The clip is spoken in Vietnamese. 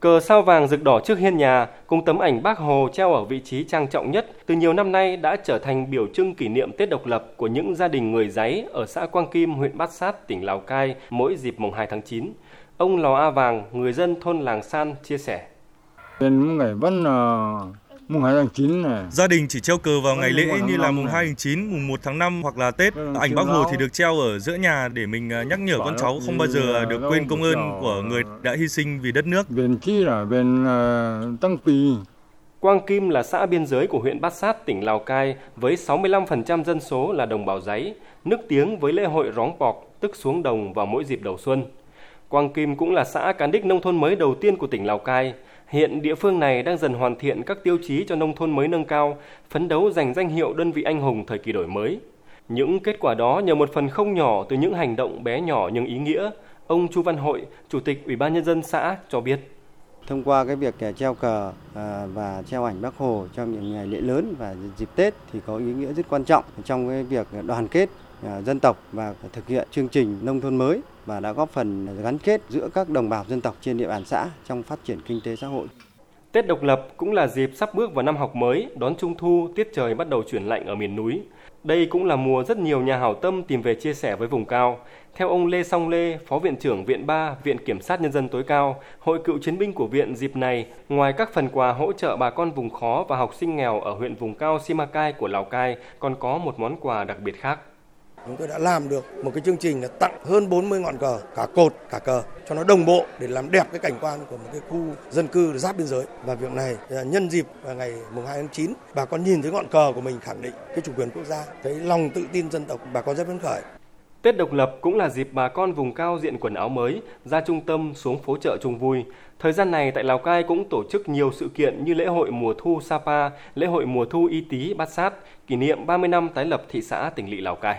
Cờ sao vàng rực đỏ trước hiên nhà cùng tấm ảnh bác Hồ treo ở vị trí trang trọng nhất từ nhiều năm nay đã trở thành biểu trưng kỷ niệm Tết độc lập của những gia đình người giấy ở xã Quang Kim, huyện Bát Sát, tỉnh Lào Cai mỗi dịp mùng 2 tháng 9. Ông Lò A Vàng, người dân thôn Làng San chia sẻ. nên ngày vẫn ờ, mùng 2 tháng 9 này. Gia đình chỉ treo cờ vào ngày lễ như là mùng 2 tháng 9, mùng 1 tháng 5 hoặc là Tết. Ảnh Bác Hồ thì được treo ở giữa nhà để mình à, nhắc nhở con cháu không bao giờ được quên công ơn của người đã hy sinh vì đất nước. Bên chi là bên uh, Tăng Pì. Quang Kim là xã biên giới của huyện Bát Sát, tỉnh Lào Cai với 65% dân số là đồng bào giấy, nước tiếng với lễ hội róng bọc, tức xuống đồng vào mỗi dịp đầu xuân. Quang Kim cũng là xã cán đích nông thôn mới đầu tiên của tỉnh Lào Cai. Hiện địa phương này đang dần hoàn thiện các tiêu chí cho nông thôn mới nâng cao, phấn đấu giành danh hiệu đơn vị anh hùng thời kỳ đổi mới. Những kết quả đó nhờ một phần không nhỏ từ những hành động bé nhỏ nhưng ý nghĩa, ông Chu Văn Hội, Chủ tịch Ủy ban nhân dân xã cho biết. Thông qua cái việc à, treo cờ à, và treo ảnh Bác Hồ trong những ngày lễ lớn và dịp Tết thì có ý nghĩa rất quan trọng trong cái việc à, đoàn kết À, dân tộc và thực hiện chương trình nông thôn mới và đã góp phần gắn kết giữa các đồng bào dân tộc trên địa bàn xã trong phát triển kinh tế xã hội. Tết độc lập cũng là dịp sắp bước vào năm học mới, đón trung thu, tiết trời bắt đầu chuyển lạnh ở miền núi. Đây cũng là mùa rất nhiều nhà hảo tâm tìm về chia sẻ với vùng cao. Theo ông Lê Song Lê, Phó Viện trưởng Viện 3, Viện Kiểm sát Nhân dân tối cao, Hội cựu chiến binh của Viện dịp này, ngoài các phần quà hỗ trợ bà con vùng khó và học sinh nghèo ở huyện vùng cao Simacai của Lào Cai, còn có một món quà đặc biệt khác. Chúng tôi đã làm được một cái chương trình là tặng hơn 40 ngọn cờ, cả cột, cả cờ cho nó đồng bộ để làm đẹp cái cảnh quan của một cái khu dân cư giáp biên giới. Và việc này à, nhân dịp à, ngày mùng 2 tháng 9, bà con nhìn thấy ngọn cờ của mình khẳng định cái chủ quyền quốc gia, thấy lòng tự tin dân tộc, bà con rất phấn khởi. Tết độc lập cũng là dịp bà con vùng cao diện quần áo mới, ra trung tâm xuống phố chợ chung vui. Thời gian này tại Lào Cai cũng tổ chức nhiều sự kiện như lễ hội mùa thu Sapa, lễ hội mùa thu Y Tý Bát Sát, kỷ niệm 30 năm tái lập thị xã tỉnh lỵ Lào Cai.